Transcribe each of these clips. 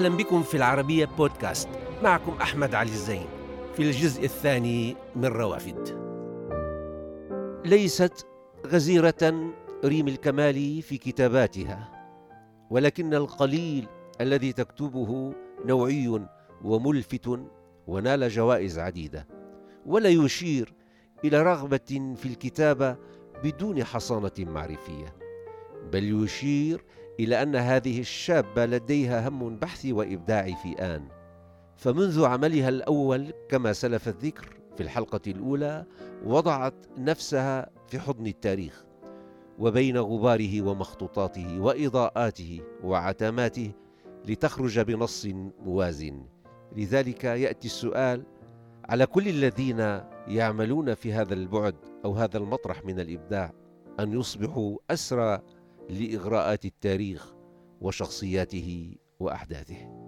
أهلا بكم في العربية بودكاست. معكم أحمد علي الزين. في الجزء الثاني من روافد. ليست غزيرة ريم الكمال في كتاباتها ولكن القليل الذي تكتبه نوعي وملفت ونال جوائز عديدة. ولا يشير إلى رغبة في الكتابة بدون حصانة معرفية بل يشير إلى أن هذه الشابة لديها هم بحث وإبداع في آن. فمنذ عملها الأول كما سلف الذكر في الحلقة الأولى وضعت نفسها في حضن التاريخ وبين غباره ومخطوطاته وإضاءاته وعتماته لتخرج بنص موازن. لذلك يأتي السؤال على كل الذين يعملون في هذا البعد أو هذا المطرح من الإبداع أن يصبحوا أسرى لإغراءات التاريخ وشخصياته وأحداثه.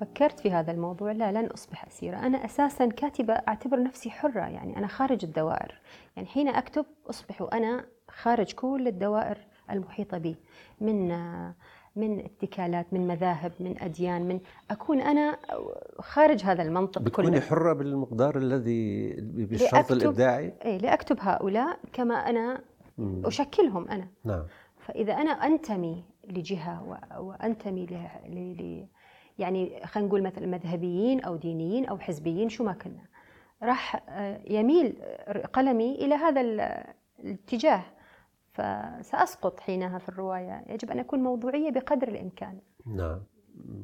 فكرت في هذا الموضوع. لا لن أصبح أسيرة. أنا أساسا كاتبة أعتبر نفسي حرة يعني أنا خارج الدوائر. يعني حين أكتب أصبح أنا خارج كل الدوائر المحيطة بي. من من اتكالات من مذاهب من أديان من أكون أنا خارج هذا المنطق بتكوني كله. حرة بالمقدار الذي بالشرط الإبداعي؟ إيه لأكتب هؤلاء كما أنا. أشكلهم أنا. نعم. فإذا أنا أنتمي لجهة وأنتمي ل يعني خلينا نقول مثلا مذهبيين أو دينيين أو حزبيين شو ما كنا راح آه، يميل قلمي إلى هذا الاتجاه. فسأسقط حينها في الرواية. يجب أن أكون موضوعية بقدر الإمكان. نعم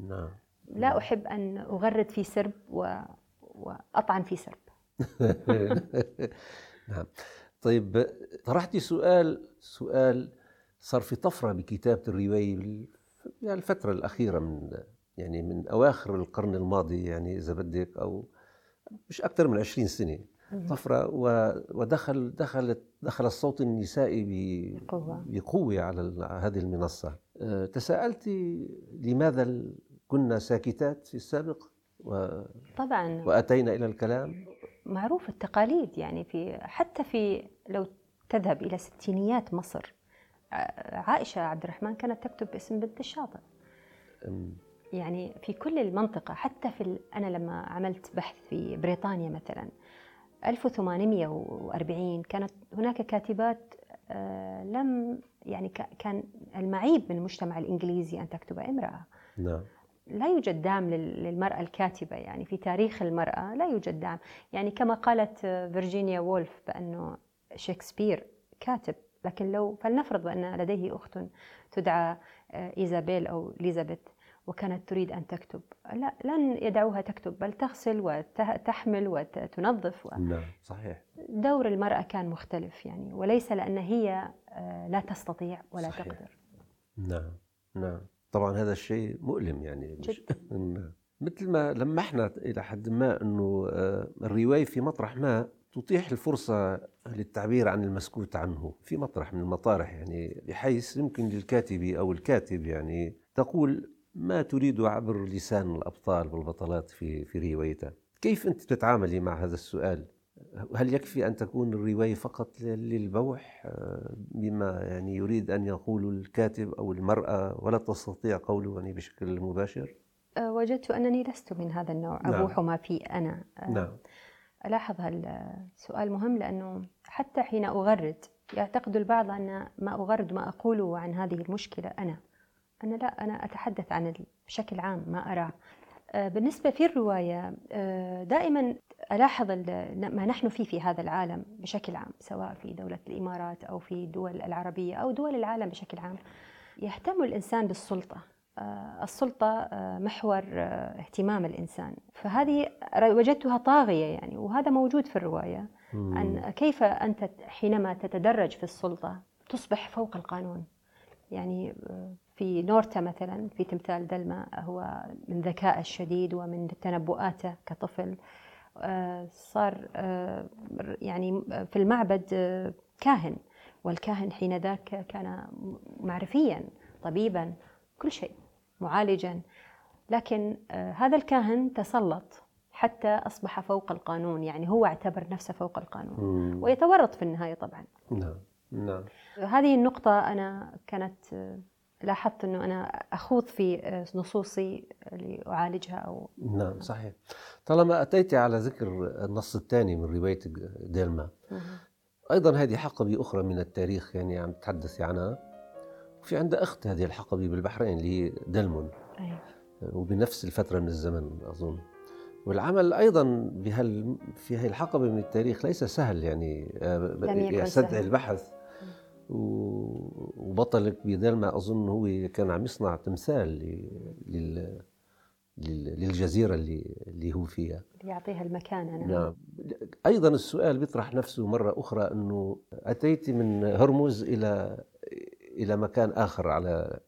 نعم. لا أحب أن أغرد في سرب و... وأطعن في سرب. نعم. طيب طرحتي سؤال سؤال صار في طفرة بكتابة الرواية يعني الفترة الأخيرة من يعني من أواخر القرن الماضي يعني إذا بدك أو مش أكثر من 20 سنة. طفرة ودخل دخلت دخل الصوت النسائي بقوة, بقوة على هذه المنصة. أه، تساءلت لماذا كنا ساكتات في السابق؟ و طبعا. وأتينا إلى الكلام؟ معروف التقاليد يعني في حتى في لو تذهب إلى ستينيات مصر عائشة عبد الرحمن كانت تكتب باسم بنت الشاطئ. يعني في كل المنطقة حتى في أنا لما عملت بحث في بريطانيا مثلا 1840 كانت هناك كاتبات آه، لم يعني كان المعيب من المجتمع الإنجليزي أن تكتب امرأة. نعم. لا يوجد دعم للمرأة الكاتبة يعني في تاريخ المرأة لا يوجد دعم. يعني كما قالت فيرجينيا وولف بأنه شكسبير كاتب لكن لو فلنفرض بأن لديه أخت تدعى آه، إيزابيل أو ليزابيث وكانت تريد أن تكتب لا لن يدعوها تكتب بل تغسل وتحمل وتنظف و... نعم صحيح دور المرأة كان مختلف يعني وليس لأن هي آه، لا تستطيع ولا صحيح. تقدر نعم نعم طبعا هذا الشيء مؤلم يعني جدا نعم. مثل ما لمحنا إلى حد ما أنه آه، الرواية في مطرح ما تتيح الفرصة للتعبير عن المسكوت عنه. في مطرح من المطارح يعني بحيث يمكن للكاتب أو الكاتب يعني تقول ما تريد عبر لسان الأبطال والبطلات في في روايته. كيف أنت تتعاملي مع هذا السؤال؟ هل يكفي أن تكون الرواية فقط للبوح؟ بما يعني يريد أن يقول الكاتب أو المرأة ولا تستطيع قوله يعني بشكل مباشر؟ أه، وجدت أنني لست من هذا النوع. نعم. أبوح ما في أنا. أه، نعم. ألاحظ هالسؤال مهم لأنه حتى حين أغرد يعتقد البعض أن ما أغرد ما أقوله عن هذه المشكلة أنا. أنا لا أنا أتحدث عن بشكل عام ما أرى آه، بالنسبة في الرواية آه، دائما ألاحظ ما نحن فيه في هذا العالم بشكل عام سواء في دولة الإمارات أو في الدول العربية أو دول العالم بشكل عام. يهتم الإنسان بالسلطة. السلطة محور اهتمام الإنسان. فهذه وجدتها طاغية يعني وهذا موجود في الرواية. أن كيف أنت حينما تتدرج في السلطة تصبح فوق القانون. يعني في نورتا مثلا في تمثال دلما هو من ذكائه الشديد ومن تنبؤاته كطفل آه، صار آه، يعني في المعبد آه، كاهن. والكاهن حين ذاك كان معرفيا طبيبا كل شيء. معالجا. لكن هذا الكاهن تسلط حتى أصبح فوق القانون يعني هو اعتبر نفسه فوق القانون. ويتورط في النهاية طبعا. نعم نعم. هذه النقطة أنا كانت لاحظت أنه أنا أخوض في نصوصي لأعالجها أو نعم صحيح. طالما أتيت على ذكر النص الثاني من رواية ديلما أيضا هذه حقبة أخرى من التاريخ يعني عم تتحدثي عنها. وفي عندها أخت هذه الحقبة بالبحرين اللي هي دلمون. أيوة. وبنفس الفترة من الزمن أظن. والعمل أيضا بهال في هذه الحقبة من التاريخ ليس سهل يعني يستدعي البحث. وبطلك بدلما أظن هو كان عم يصنع تمثال لل للجزيرة اللي اللي هو فيها. يعطيها المكان أنا. نعم. أيضا السؤال بيطرح نفسه مرة أخرى أنه أتيت من هرمز إلى إلى مكان آخر على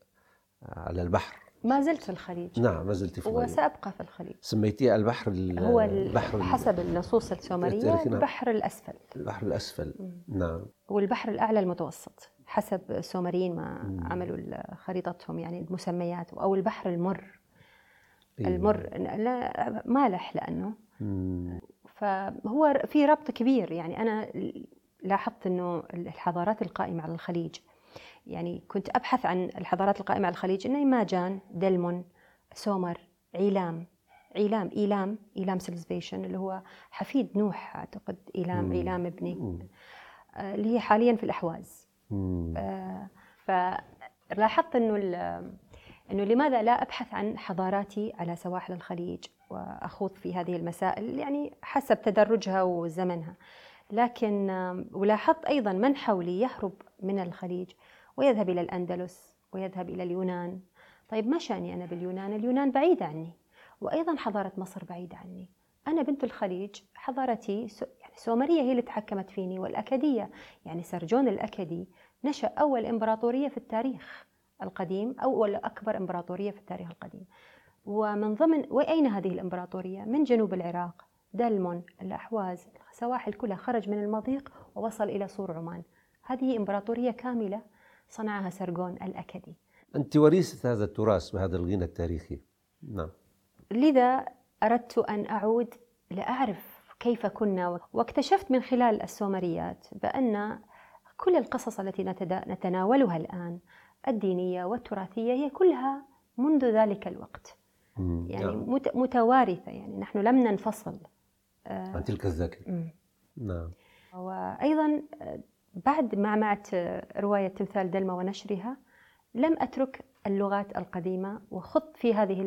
على البحر. ما زلت في الخليج. نعم ما زلت في الخليج. وسأبقى في الخليج. سميتيه البحر هو البحر حسب النصوص السومرية البحر الأسفل. البحر الأسفل. نعم. والبحر الأعلى المتوسط حسب السومريين ما م. عملوا خريطتهم يعني المسميات أو البحر المر. إيه. المر لا مالح لأنه. م. فهو في ربط كبير يعني أنا لاحظت أنه الحضارات القائمة على الخليج يعني كنت أبحث عن الحضارات القائمة على الخليج إنه ماجان دلمون سومر عيلام عيلام إيلام إيلام سيلزفيشن اللي هو حفيد نوح أعتقد. إيلام عيلام ابني. آه، اللي هي حاليا في الأحواز. آه فلاحظت إنه إنه لماذا لا أبحث عن حضاراتي على سواحل الخليج وأخوض في هذه المسائل يعني حسب تدرجها وزمنها. لكن ولاحظت أيضا من حولي يهرب من الخليج ويذهب إلى الأندلس ويذهب إلى اليونان. طيب ما شأني أنا باليونان؟ اليونان بعيدة عني وأيضا حضارة مصر بعيدة عني. أنا بنت الخليج حضارتي يعني سومرية هي اللي تحكمت فيني والأكدية يعني سرجون الأكدي نشأ أول إمبراطورية في التاريخ القديم أول أكبر إمبراطورية في التاريخ القديم. ومن ضمن وأين هذه الإمبراطورية؟ من جنوب العراق دلمون الأحواز السواحل كلها خرج من المضيق ووصل إلى سور عمان. هذه إمبراطورية كاملة صنعها سرغون الأكدي أنت وريثة هذا التراث وهذا الغنى التاريخي. نعم. لذا أردت أن أعود لأعرف كيف كنا واكتشفت من خلال السومريات بأن كل القصص التي نتناولها الآن الدينية والتراثية هي كلها منذ ذلك الوقت. يعني نعم. متوارثة يعني نحن لم ننفصل. عن تلك الذاكرة. نعم. وأيضا بعد معمعة رواية تمثال دلما ونشرها لم أترك اللغات القديمة وخض في هذه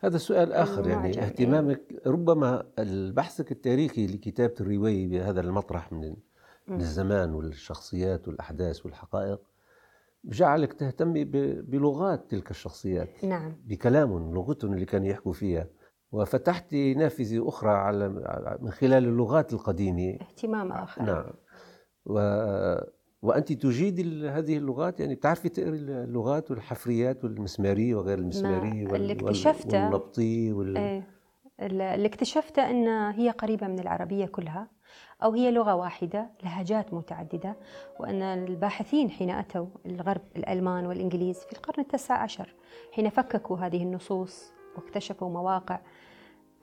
هذا سؤال آخر يعني اهتمامك ربما بحثك التاريخي لكتابة الرواية بهذا المطرح من من الزمان والشخصيات والأحداث والحقائق جعلك تهتمي بلغات تلك الشخصيات. نعم. بكلامهم لغتهم اللي كانوا يحكوا فيها. وفتحت نافذة أخرى على من خلال اللغات القديمة. اهتمام آخر. نعم. و وأنت تجيد هذه اللغات؟ يعني بتعرفي تقري اللغات والحفريات والمسمارية وغير المسمارية وال... اللي اكتشفته والنبطي وال... إيه. اللي اكتشفته إن هي قريبة من العربية كلها أو هي لغة واحدة لهجات متعددة وأن الباحثين حين أتوا الغرب الألمان والإنجليز في القرن التاسع عشر حين فككوا هذه النصوص واكتشفوا مواقع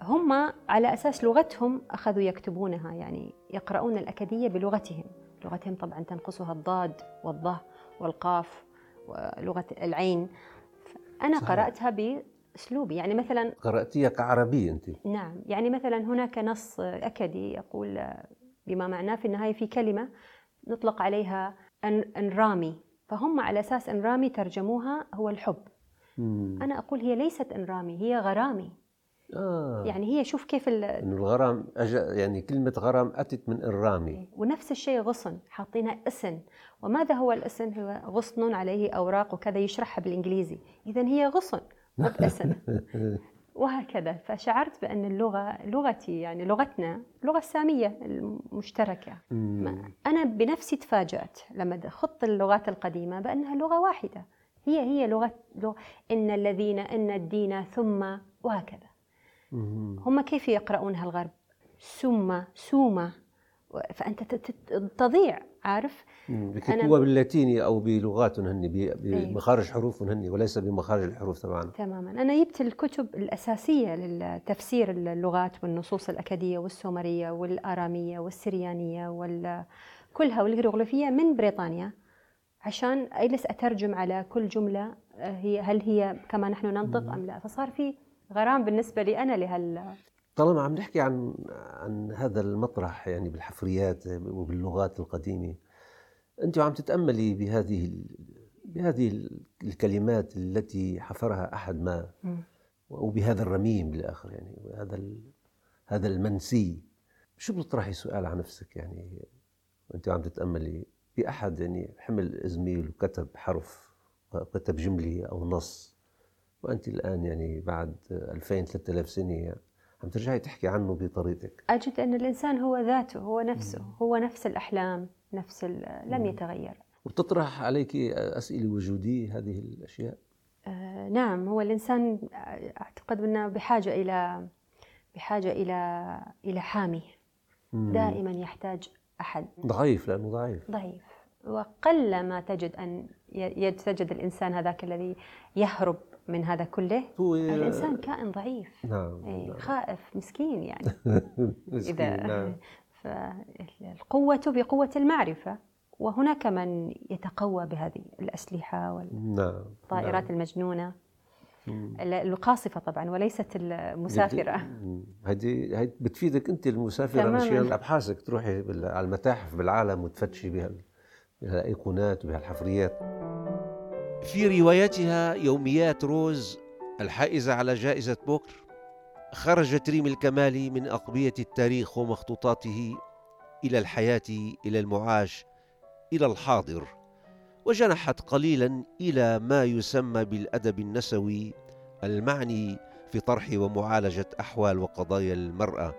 هم على أساس لغتهم أخذوا يكتبونها يعني يقرؤون الاكديه بلغتهم. لغتهم طبعا تنقصها الضاد والضه والقاف ولغة العين. أنا صحيح. قرأتها بأسلوبي يعني مثلا قرأتيها كعربية أنت. نعم يعني مثلا هناك نص أكدي يقول بما معناه في النهاية في كلمة نطلق عليها أنرامي. فهم على أساس أنرامي ترجموها هو الحب. مم. أنا أقول هي ليست أنرامي هي غرامي. آه. يعني هي شوف كيف إنه الغرام أجا يعني كلمة غرام أتت من الرامي. إيه، ونفس الشيء غصن حاطينها اسن. وماذا هو الاسن؟ هو غصن عليه أوراق وكذا يشرحها بالإنجليزي. إذا هي غصن مو باسن وهكذا. فشعرت بأن اللغة لغتي يعني لغتنا اللغة السامية المشتركة. أنا بنفسي تفاجأت لما خضت اللغات القديمة بأنها لغة واحدة. هي هي لغة, لغة إن الذين إن الدين ثم وهكذا. هم كيف يقرؤونها الغرب سمة سومة فأنت تضيع عارف؟ بكتبوها باللاتيني أو بلغاتهم هن إيه. بمخارج حروفهم هن وليس بمخارج الحروف طبعا. تماما. أنا جبت الكتب الأساسية للتفسير اللغات والنصوص الأكدية والسومرية والآرامية والسريانية وكلها والهيروغليفية من بريطانيا عشان أجلس أترجم على كل جملة آه، هي هل هي كما نحن ننطق أم لا؟ فصار في غرام بالنسبة لي أنا لهال طالما عم نحكي عن عن هذا المطرح يعني بالحفريات وباللغات القديمة أنت عم تتأملي بهذه بهذه الكلمات التي حفرها أحد ما وبهذا الرميم بالآخر يعني هذا هذا المنسي. شو بتطرحي سؤال على نفسك يعني وأنت عم تتأملي بأحد يعني حمل زميل وكتب حرف كتب جملة أو نص؟ وأنت الآن يعني بعد 2000 3000 سنة عم ترجعي تحكي عنه بطريقتك أجد أن الإنسان هو ذاته هو نفسه هو نفس الأحلام نفس لم يتغير. وتطرح عليك أسئلة وجودية هذه الأشياء؟ آه نعم هو الإنسان أعتقد أنه بحاجة إلى بحاجة إلى إلى حامي. دائما يحتاج أحد. ضعيف لأنه ضعيف. ضعيف. وقل ما تجد أن تجد الإنسان هذاك الذي يهرب من هذا كله هو الإنسان كائن ضعيف. نعم, إيه، نعم. خائف مسكين يعني. مسكين إذا نعم. فالقوة بقوة المعرفة وهناك من يتقوى بهذه الأسلحة والطائرات نعم. المجنونة. القاصفة طبعا وليست المسافرة. هذه هي بتفيدك أنت المسافرة مشان أبحاثك تروحي على المتاحف بالعالم وتفتشي بها بهالايقونات وبهالحفريات في روايتها يوميات روز الحائزة على جائزة بوكر خرجت ريم الكمالي من أقبية التاريخ ومخطوطاته إلى الحياة إلى المعاش إلى الحاضر وجنحت قليلا إلى ما يسمى بالأدب النسوي المعني في طرح ومعالجة أحوال وقضايا المرأة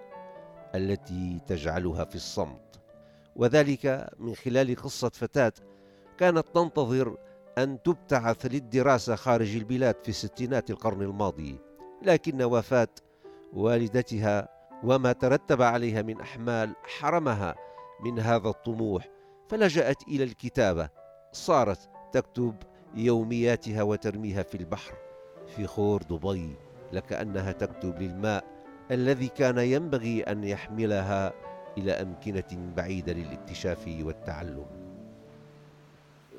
التي تجعلها في الصمت. وذلك من خلال قصة فتاة كانت تنتظر أن تبتعث للدراسة خارج البلاد في ستينات القرن الماضي لكن وفاة والدتها وما ترتب عليها من أحمال حرمها من هذا الطموح فلجأت إلى الكتابة صارت تكتب يومياتها وترميها في البحر في خور دبي لكأنها تكتب للماء الذي كان ينبغي أن يحملها إلى أمكنة بعيدة للإكتشاف والتعلم.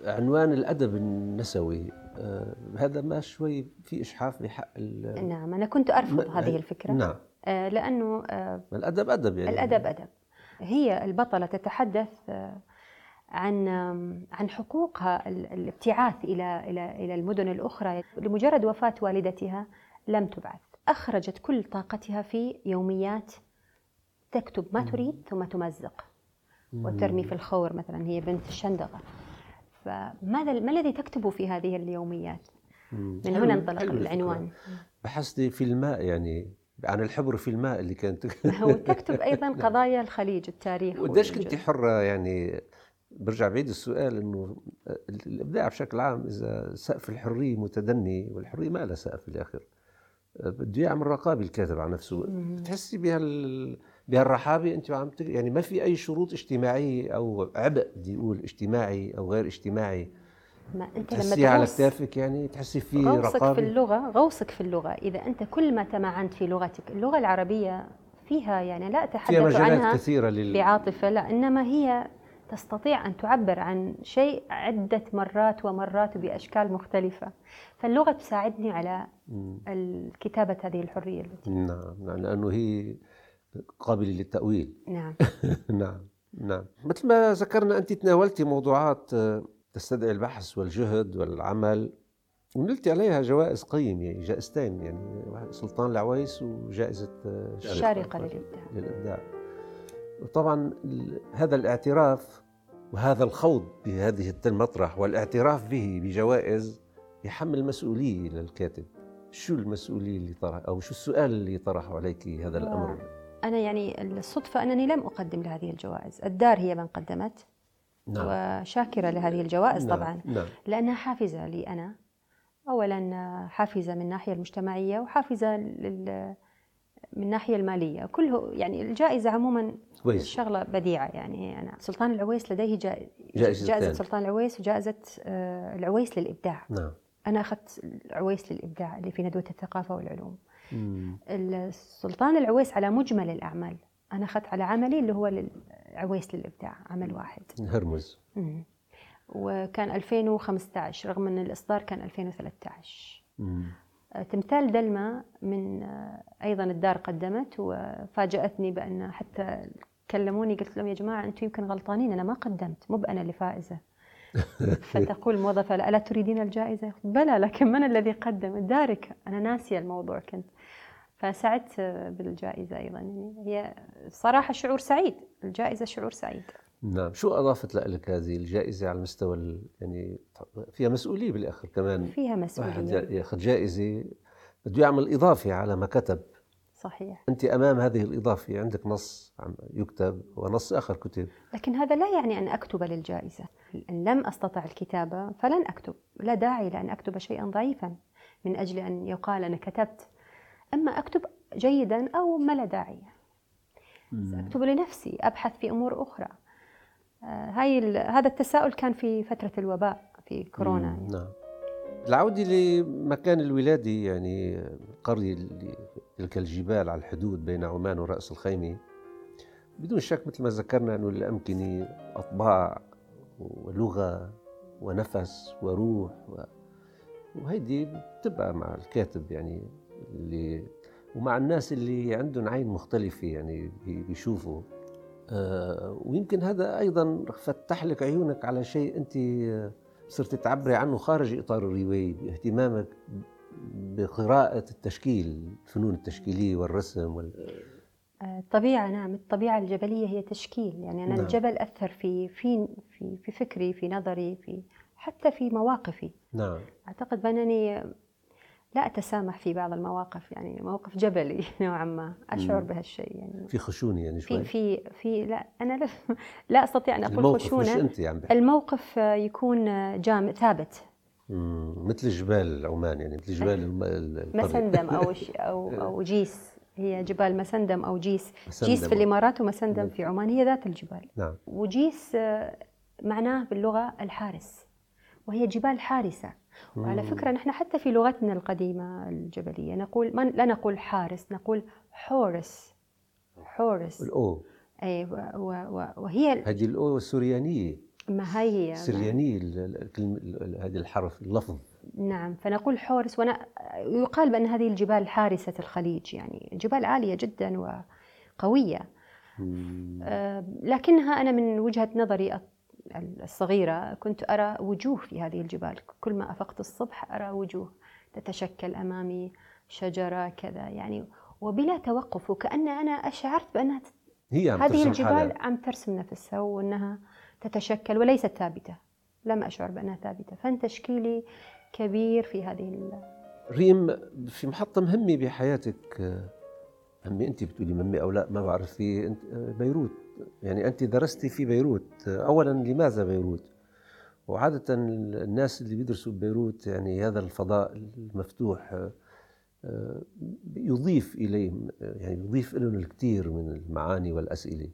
عنوان الأدب النسوي آه هذا ما شوي في إشحاف بحق نعم أنا كنت أرفض هذه الفكرة. نعم. آه لأنه آه الأدب أدب يعني. الأدب أدب. هي البطلة تتحدث عن عن حقوقها الابتعاث إلى إلى إلى المدن الأخرى. لمجرد وفاة والدتها لم تبعث. أخرجت كل طاقتها في يوميات تكتب ما تريد ثم تمزق. وترمي في الخور مثلا هي بنت الشندقة. فماذا ما الذي تكتب في هذه اليوميات؟ من هنا انطلق العنوان. بحثتي في الماء يعني عن الحبر في الماء اللي كانت. وتكتب أيضا قضايا الخليج التاريخ وقديش كنت حرة يعني برجع بعيد السؤال إنه الإبداع بشكل عام إذا سقف الحرية متدني والحرية ما لها سقف بالاخر بده يعمل رقابة الكاتب على نفسه. بتحسي بهال بهالرحابة أنت عم يعني ما في أي شروط اجتماعية أو عبء بدي أقول اجتماعي أو غير اجتماعي. ما أنت لما على كتافك يعني؟ تحسي في غوصك في اللغة غوصك في اللغة. إذا أنت كل ما تمعنت في لغتك اللغة العربية فيها يعني لا أتحدث فيها مجالات عنها كثيرة لل... بعاطفة لا إنما هي تستطيع أن تعبر عن شيء عدة مرات ومرات بأشكال مختلفة. فاللغة تساعدني على كتابة هذه الحرية التي نعم نعم لأنه هي قابلة للتأويل. نعم. نعم نعم. مثل ما ذكرنا أنت تناولتي موضوعات آه، تستدعي البحث والجهد والعمل ونلت عليها جوائز قيمة يعني جائزتين يعني سلطان العويس وجائزة آه، شارقة للإبداع. للإبداع. طبعا هذا الاعتراف وهذا الخوض بهذه المطرح والاعتراف به بجوائز يحمل مسؤولية للكاتب. شو المسؤولية اللي طرح أو شو السؤال اللي طرحه عليك هذا الأمر؟ أنا يعني الصدفة أنني لم أقدم لهذه الجوائز. الدار هي من قدمت نعم. وشاكرة لهذه الجوائز نعم. طبعا. نعم. لأنها حافزة لي أنا. أولا حافزة من الناحية المجتمعية وحافزة لل من الناحيه المالية. كله يعني الجائزة عموما كويس. شغلة بديعة يعني. أنا سلطان العويس لديه جائزة جائزة سلطان العويس وجائزة آه، العويس للإبداع. نعم. أنا أخذت العويس للإبداع اللي في ندوة الثقافة والعلوم. السلطان العويس على مجمل الأعمال. أنا أخذت على عملي اللي هو العويس للإبداع عمل واحد. هرمز. وكان 2015 رغم أن الإصدار كان 2013 مم. آه، تمثال دلما من آه، أيضا الدار قدمت وفاجأتني بأن حتى كلموني قلت لهم يا جماعة أنتم يمكن غلطانين أنا ما قدمت مو بأنا اللي فائزة. فتقول الموظفة لا, ألا تريدين الجائزة؟ بلى لكن من الذي قدم؟ الدارك أنا ناسية الموضوع كنت فسعدت بالجائزة أيضا. يعني هي صراحة شعور سعيد الجائزة شعور سعيد. نعم. شو أضافت لك هذه الجائزة على المستوى ال- يعني فيها مسؤولية بالآخر كمان؟ فيها واحد مسؤولية ياخذ جائزة بده يعمل إضافة على ما كتب. صحيح. أنت أمام هذه الإضافة عندك نص عم يكتب ونص آخر كتب. لكن هذا لا يعني أن أكتب للجائزة. إن لم أستطع الكتابة فلن أكتب. لا داعي لأن أكتب شيئا ضعيفا من أجل أن يقال أنا كتبت. أما أكتب جيدا أو ما لا داعي. أكتب لنفسي أبحث في أمور أخرى. آه، هاي هذا التساؤل كان في فترة الوباء في كورونا يعني. نعم. العودة لمكان الولادة يعني القرية تلك الجبال على الحدود بين عمان ورأس الخيمة بدون شك مثل ما ذكرنا أنه الأمكنة أطباع ولغة ونفس وروح و... وهيدي بتبقى مع الكاتب يعني اللي ومع الناس اللي عندهم عين مختلفة يعني بي- بيشوفوا. آه ويمكن هذا أيضا فتح لك عيونك على شيء أنت آه، صرت تعبري عنه خارج إطار الرواية باهتمامك بقراءة التشكيل الفنون التشكيلية والرسم وال... آه، الطبيعة نعم الطبيعة الجبلية هي تشكيل. يعني أنا نعم. الجبل أثر في في في في فكري في نظري في حتى في مواقفي. نعم. أعتقد بأنني لا أتسامح في بعض المواقف يعني موقف جبلي نوعا ما. أشعر مم. بهالشيء يعني. في خشونة يعني شوي؟ في في في لا أنا لا, لا أستطيع أن أقول الموقف مش خشونة أنت عم بحكي الموقف يكون جامد ثابت. مم، مثل جبال عمان يعني مثل جبال. مسندم ش- أو أو جيس. هي جبال مسندم أو جيس. مسندم. جيس في الإمارات ومسندم في عمان. هي ذات الجبال. نعم. وجيس آه، معناه باللغة الحارس. وهي جبال حارسة. وعلى فكرة نحن حتى في لغتنا القديمة الجبلية نقول ما لا نقول حارس نقول حورس. حورس. الأو. أي و- و- و- وهي هذه الأو السريانية ما هي هي؟ السريانية هذه الحرف اللفظ. نعم فنقول حورس وأنا يقال بأن هذه الجبال حارسة الخليج يعني جبال عالية جدا وقوية. آه، لكنها أنا من وجهة نظري الصغيرة كنت أرى وجوه في هذه الجبال. كل ما أفقت الصبح أرى وجوه تتشكل أمامي شجرة كذا يعني. وبلا توقف وكأن أنا أشعرت بأنها هي عم هذه الجبال حالها. عم ترسم نفسها وأنها تتشكل وليست ثابتة. لم أشعر بأنها ثابتة. فان تشكيلي كبير في هذه ريم في محطة مهمة بحياتك. مهمة أنت بتقولي مهمة أو لا ما بعرف في آه، بيروت. يعني أنت درستي في بيروت أولا لماذا بيروت؟ وعادة الناس اللي بيدرسوا ببيروت يعني هذا الفضاء المفتوح آه، يضيف إليهم يعني يضيف لهم الكثير من المعاني والأسئلة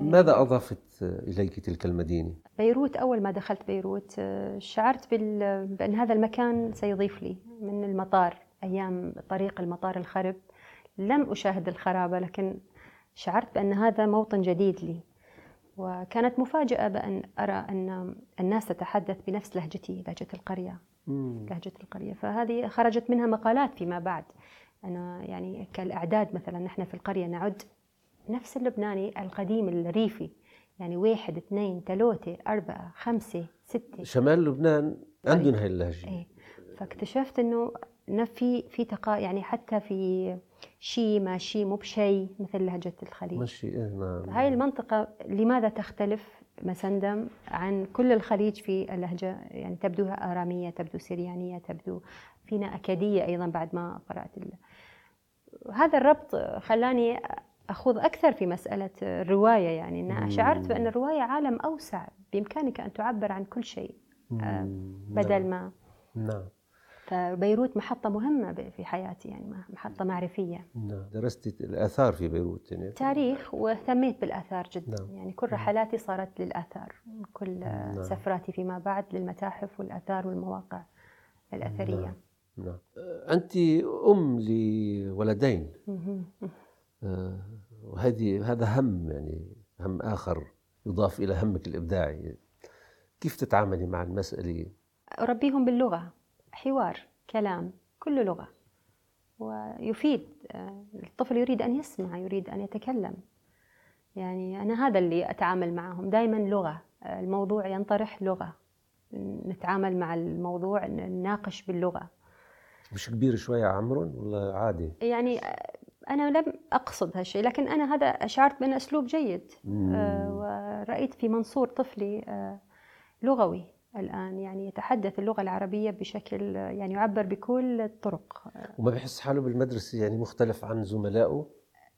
ماذا أضافت إليك تلك المدينة؟ بيروت أول ما دخلت بيروت آه، شعرت بأن هذا المكان سيضيف لي من المطار أيام طريق المطار الخرب لم أشاهد الخرابة لكن شعرت بأن هذا موطن جديد لي وكانت مفاجأة بأن أرى أن الناس تتحدث بنفس لهجتي لهجة القرية لهجة القرية. فهذه خرجت منها مقالات فيما بعد. أنا يعني كالأعداد مثلا نحن في القرية نعد نفس اللبناني القديم الريفي يعني واحد اثنين ثلاثة أربعة خمسة ستة. شمال لبنان عندهم هاي اللهجة. إيه. فاكتشفت إنه إنه في في تقا يعني حتى في شي ما شي مو بشي مثل لهجة الخليج. إيه نعم هاي المنطقة لماذا تختلف مسندم عن كل الخليج في اللهجة؟ يعني تبدو آرامية تبدو سريانية تبدو فينا أكادية أيضا بعد ما قرأت ال... هذا الربط خلاني أخوض أكثر في مسألة الرواية يعني أن شعرت بأن الرواية عالم أوسع بإمكانك أن تعبر عن كل شيء آه،. بدل ما نعم. فبيروت محطة مهمة في حياتي يعني محطة معرفية نعم درست الآثار في بيروت يعني تاريخ واهتميت بالآثار جدا نعم. يعني كل رحلاتي صارت للآثار كل نعم. سفراتي فيما بعد للمتاحف والآثار والمواقع الأثرية نعم. نعم أنت أم لولدين. آه، وهذه هذا هم يعني هم آخر يضاف إلى همك الإبداعي كيف تتعاملي مع المسألة؟ أربيهم باللغة حوار كلام كل لغة. ويفيد آه، الطفل يريد أن يسمع يريد أن يتكلم. يعني أنا هذا اللي أتعامل معهم. دائما لغة آه، الموضوع ينطرح لغة. نتعامل مع الموضوع نناقش باللغة. مش كبير شوية عمرهم ولا عادي؟ يعني أنا لم أقصد هالشيء لكن أنا هذا أشعرت بأنه أسلوب جيد. آه ورأيت في منصور طفلي آه لغوي. الآن يعني يتحدث اللغة العربية بشكل يعني يعبر بكل الطرق وما بحس حاله بالمدرسة يعني مختلف عن زملائه؟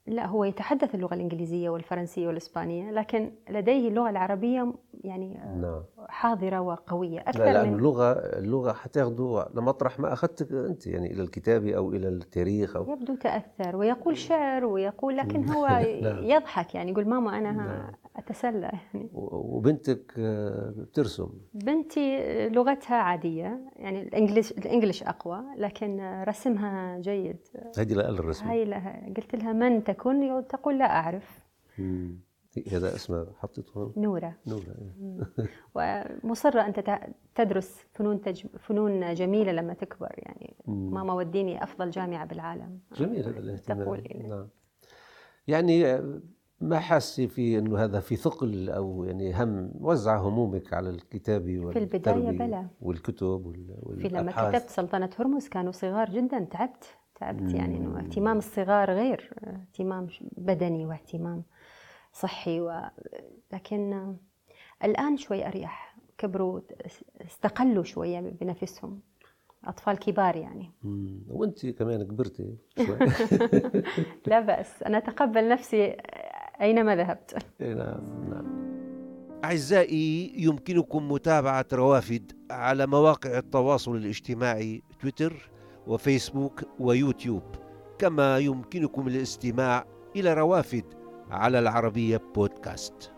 لا هو يتحدث اللغة الإنجليزية والفرنسية والإسبانية لكن لديه اللغة العربية يعني نعم. حاضرة وقوية. أكثر لا لأن من اللغة اللغة حتاخذوا لمطرح ما أخذتك أنت يعني إلى الكتابة أو إلى التاريخ أو يبدو تأثر ويقول شعر ويقول لكن هو نعم. يضحك يعني يقول ماما أنا نعم. أتسلى يعني. وبنتك آه، بترسم بنتي لغتها عادية يعني الإنجليش الإنجليش أقوى لكن رسمها جيد. هذه لا الرسم هاي لها قلت لها من تكون؟ تقول لا أعرف. هذا اسمه حطيته نورة. نورة ومصرة أن تدرس فنون تج... فنون جميلة لما تكبر يعني مم. ماما وديني أفضل جامعة بالعالم. جميل هذا الاهتمام تقول نعم. يعني ما حاسه في إنه هذا في ثقل أو يعني هم وزع همومك على الكتابه في البداية بلا والكتب وال... في لما كتبت سلطنة هرمز كانوا صغار جدا تعبت تعبت يعني إنه اهتمام الصغار غير اهتمام بدني واهتمام صحي و... لكن الآن شوي أريح. كبروا استقلوا شوية بنفسهم. أطفال كبار يعني. وأنت كمان كبرتي شوي. لا بأس. أنا أتقبل نفسي أينما ذهبت. نعم نعم. أعزائي يمكنكم متابعة روافد على مواقع التواصل الاجتماعي تويتر وفيسبوك ويوتيوب. كما يمكنكم الاستماع إلى روافد على العربية بودكاست.